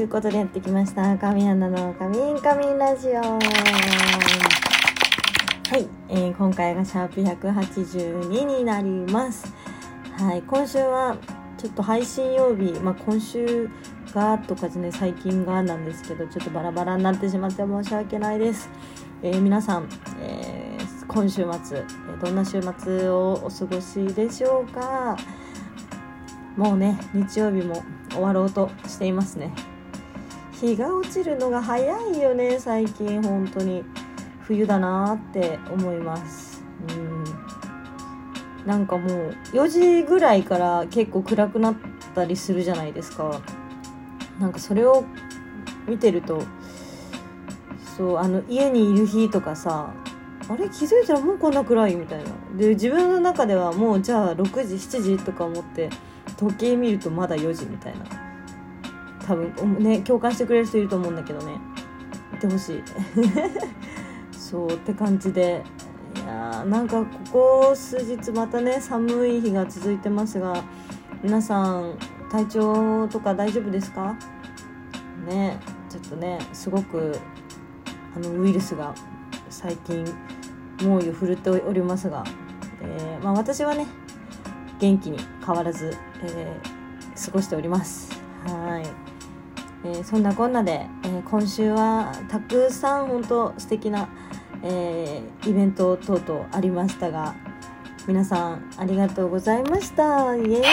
ということでやってきました。神アナの神インカミンラジオ。はい、えー、今回がシャープ182になります。はい。今週はちょっと配信曜日まあ今週がとかね最近がなんですけどちょっとバラバラになってしまって申し訳ないです。えー、皆さん、えー、今週末どんな週末をお過ごしでしょうか。もうね日曜日も終わろうとしていますね。日が落ちるのが早いよね最近本当に。冬だなって思います。うん。なんかもう4時ぐらいから結構暗くなったりするじゃないですか。なんかそれを見てるとそうあの家にいる日とかさあれ？気づいたらもうこんな暗いみたいな。で自分の中ではもうじゃあ6時7時とか思って時計見るとまだ4時みたいな。多分ね共感してくれる人いると思うんだけどね。いてほしい。そうって感じで。いやなんかここ数日またね寒い日が続いてますが皆さん体調とか大丈夫ですか？ねちょっとねすごくあのウイルスが最近猛威を振るっておりますが、えー、まあ、私はね元気に変わらず、えー、過ごしております。はい、え、そんなこんなで、え今週はたくさん本当素敵な、えイベント等々ありましたが皆さんありがとうございました。イエーイ。は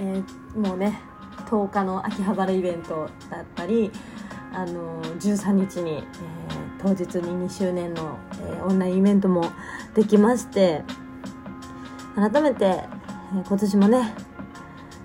い、えもうね10日の秋葉原イベントだったりあの13日に、えー、当日に2周年の、えー、オンラインイベントもできまして改めて、え、今年もね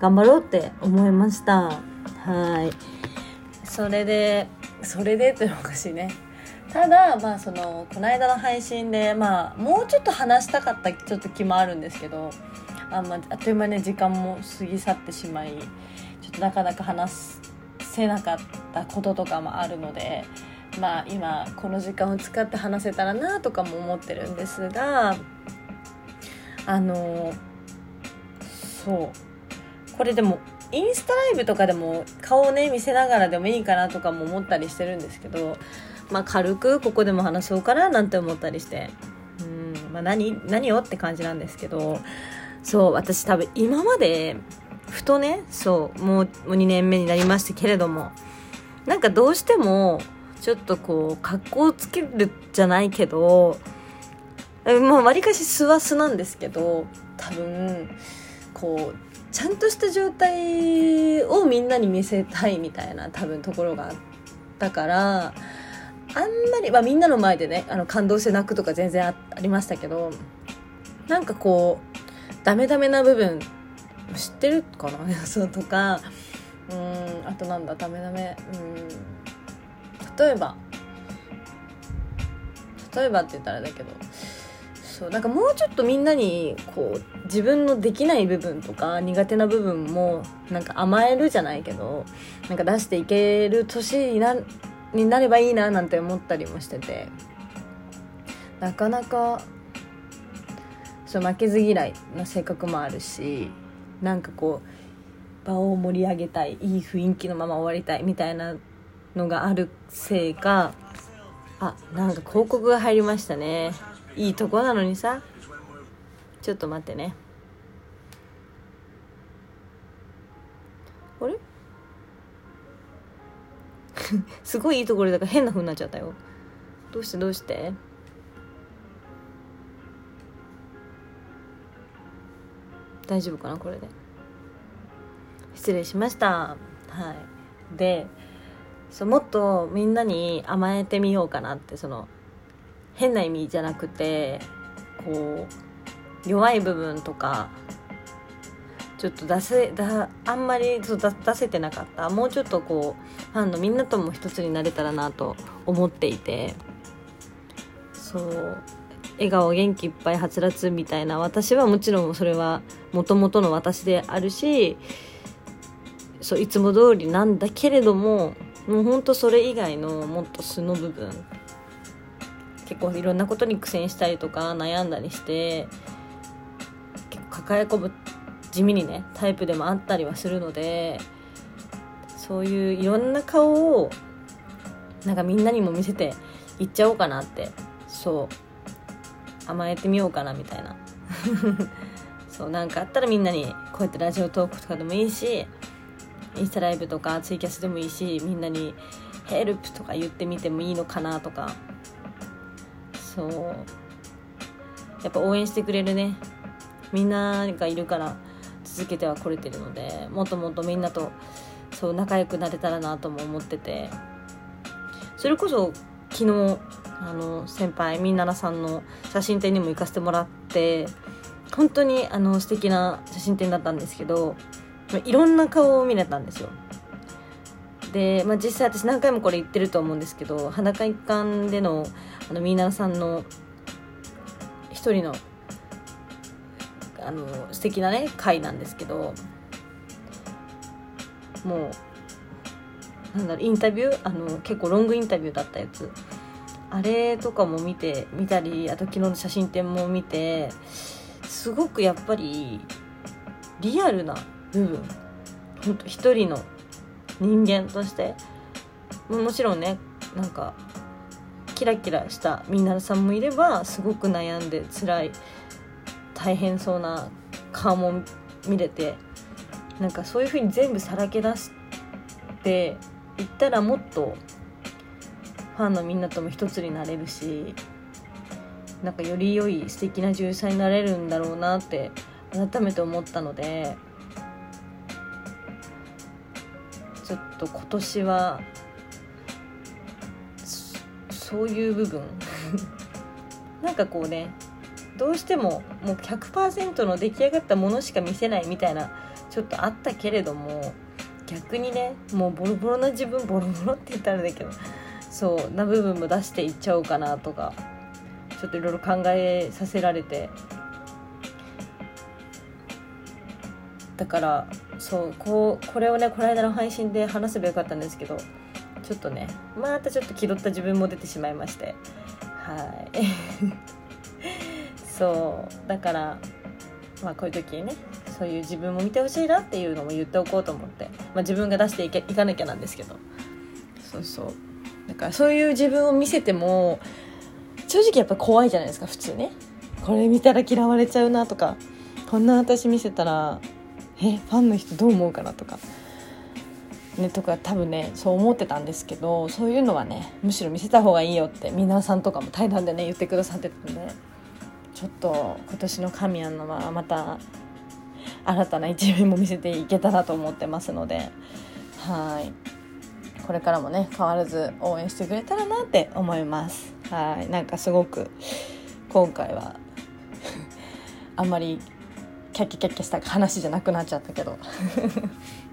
頑張ろうって思いました。はい。それでそれでっておかしいね。ただまあそのこの間の配信でまあもうちょっと話したかったちょっと気もあるんですけどあ,、まあ、っという間に時間も過ぎ去ってしまいちょっとなかなか話せなかったこととかもあるのでまあ今この時間を使って話せたらなとかも思ってるんですがあのそう。これでもインスタライブとかでも顔をね見せながらでもいいかなとかも思ったりしてるんですけどまあ軽くここでも話そうかななんて思ったりして。うんまあ何何をって感じなんですけどそう私多分今までふとねそうもう2年目になりましたけれどもなんかどうしてもちょっとこう格好つけるじゃないけどまあわりかし素は素なんですけど多分こうちゃんとした状態をみんなに見せたいみたいな多分ところがあったからあんまり、まあ、みんなの前でねあの感動して泣くとか全然ありましたけどなんかこうダメダメな部分知ってるかな？そうとかうんあとなんだダメダメうん例えば例えばって言ったらだけどそうなんかもうちょっとみんなにこう自分のできない部分とか苦手な部分もなんか甘えるじゃないけどなんか出していける年になになればいいななんて思ったりもしてて。なかなかそう負けず嫌いな性格もあるしなんかこう場を盛り上げたいいい雰囲気のまま終わりたいみたいなのがあるせいかあなんか広告が入りましたね。いいとこなのにさ。ちょっと待ってね。あれ？すごいいいところだから変な風になっちゃったよ。どうしてどうして？大丈夫かなこれで？失礼しました。はい。でそうもっとみんなに甘えてみようかなってその変な意味じゃなくてこう弱い部分とかちょっと出せだあんまりそう出せてなかった。もうちょっとこうファンのみんなとも一つになれたらなと思っていてそう笑顔元気いっぱいはつらつみたいな私はもちろんそれはもともとの私であるしそういつも通りなんだけれどももうほんとそれ以外のもっと素の部分結構いろんなことに苦戦したりとか悩んだりして結構抱え込む地味にねタイプでもあったりはするのでそういういろんな顔をなんかみんなにも見せていっちゃおうかなってそう甘えてみようかなみたいな。そうなんかあったらみんなにこうやってラジオトークとかでもいいしインスタライブとかツイキャスでもいいしみんなに「ヘルプ」とか言ってみてもいいのかなとか。そう。やっぱ応援してくれるね。みんながいるから続けてはこれてるのでもっともっとみんなとそう仲良くなれたらなとも思ってて。それこそ昨日あの先輩みんならさんの写真展にも行かせてもらって本当にあの素敵な写真展だったんですけどいろんな顔を見れたんですよ。で、まあ、実際私何回もこれ言ってると思うんですけど裸一貫でのあのみなさんの一人のあの素敵なね回なんですけどもうなんだろうインタビュー？あの結構ロングインタビューだったやつ。あれとかも見て見たりあと昨日の写真展も見てすごくやっぱりリアルな部分。本当一人の人間として。もちろんねなんかキラキラしたみんなさんもいればすごく悩んで辛い大変そうな顔も見れてなんかそういう風に全部さらけ出していったらもっとファンのみんなとも一つになれるしなんかより良い素敵な女優さんになれるんだろうなって改めて思ったのでちょっと今年はそういう部分。なんかこうねどうしてももう100%の出来上がったものしか見せないみたいなちょっとあったけれども逆にねもうボロボロな自分ボロボロって言ったらだけどそうな部分も出していっちゃおうかなとかちょっといろいろ考えさせられて。だからそうこうこれをねこの間の配信で話せばよかったんですけどちょっとねまたちょっと気取った自分も出てしまいまして。はい。そう。だからまあこういう時にねそういう自分も見てほしいなっていうのも言っておこうと思って、まあ、自分が出していけいかなきゃなんですけど。そうそう。だからそういう自分を見せても正直やっぱ怖いじゃないですか普通ね。これ見たら嫌われちゃうなとかこんな私見せたらえファンの人どう思うかなとか。ねとか多分ねそう思ってたんですけどそういうのはねむしろ見せた方がいいよって皆さんとかも対談でね言ってくださってたんでちょっと今年の神谷のはまた新たな一面も見せていけたらと思ってますのではい。これからもね変わらず応援してくれたらなって思います。はい。なんかすごく今回は あんまりキャッキャキャッキャした話じゃなくなっちゃったけど。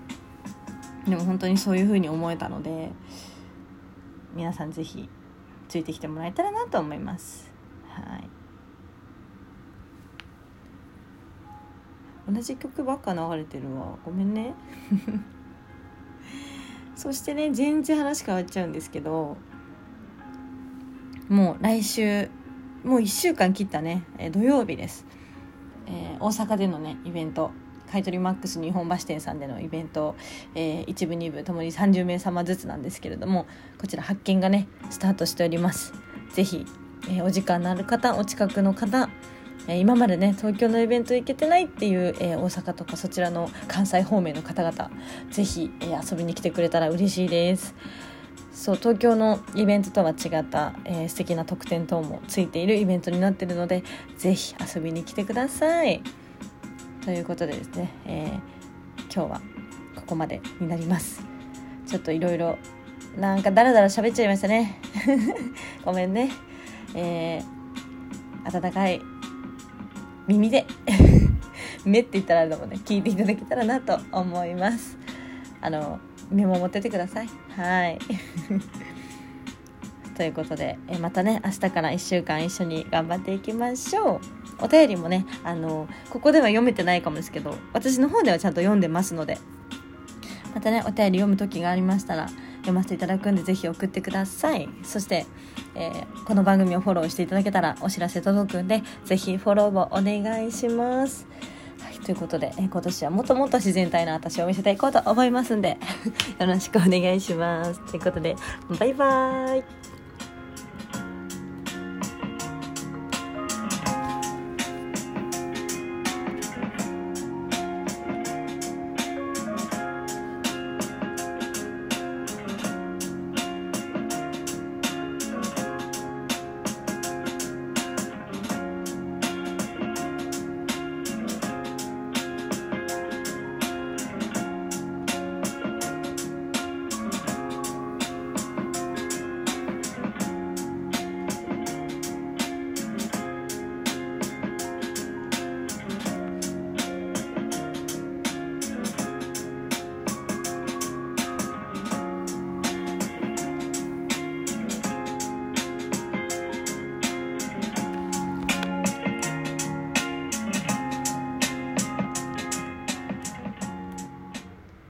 でも本当にそういう風に思えたので皆さん是非ついてきてもらえたらなと思います。はい。同じ曲ばっか流れてるわ。ごめんね。そしてね全然話変わっちゃうんですけどもう来週もう1週間切ったね、え土曜日です、えー、大阪でのねイベント。買取マックス日本橋店さんでのイベント、えー、一部二部ともに30名様ずつなんですけれどもこちら発見がねスタートしております。ぜひ、えー、お時間のある方お近くの方え今までね東京のイベント行けてないっていう、えー、大阪とかそちらの関西方面の方々ぜひ、えー、遊びに来てくれたら嬉しいです。そう東京のイベントとは違った、えー、素敵な特典等もついているイベントになってるのでぜひ遊びに来てください。ということでですね、え今日はここまでになります。ちょっといろいろなんかダラダラ喋っちゃいましたね。ごめんね。えー、温かい耳で 目って言ったらあれだもね。聞いていただけたらなと思います。あの見守っててください。はい。ということでえまたね明日から1週間一緒に頑張っていきましょう。お便りもねあのここでは読めてないかもですけど私の方ではちゃんと読んでますのでまたねお便り読む時がありましたら読ませていただくんでぜひ送ってください。そして、えー、この番組をフォローしていただけたらお知らせ届くんでぜひフォローをお願いします、はい、ということで、え今年はもっともっと自然体な私を見せていこうと思いますんで よろしくお願いします。ということでバイバーイ。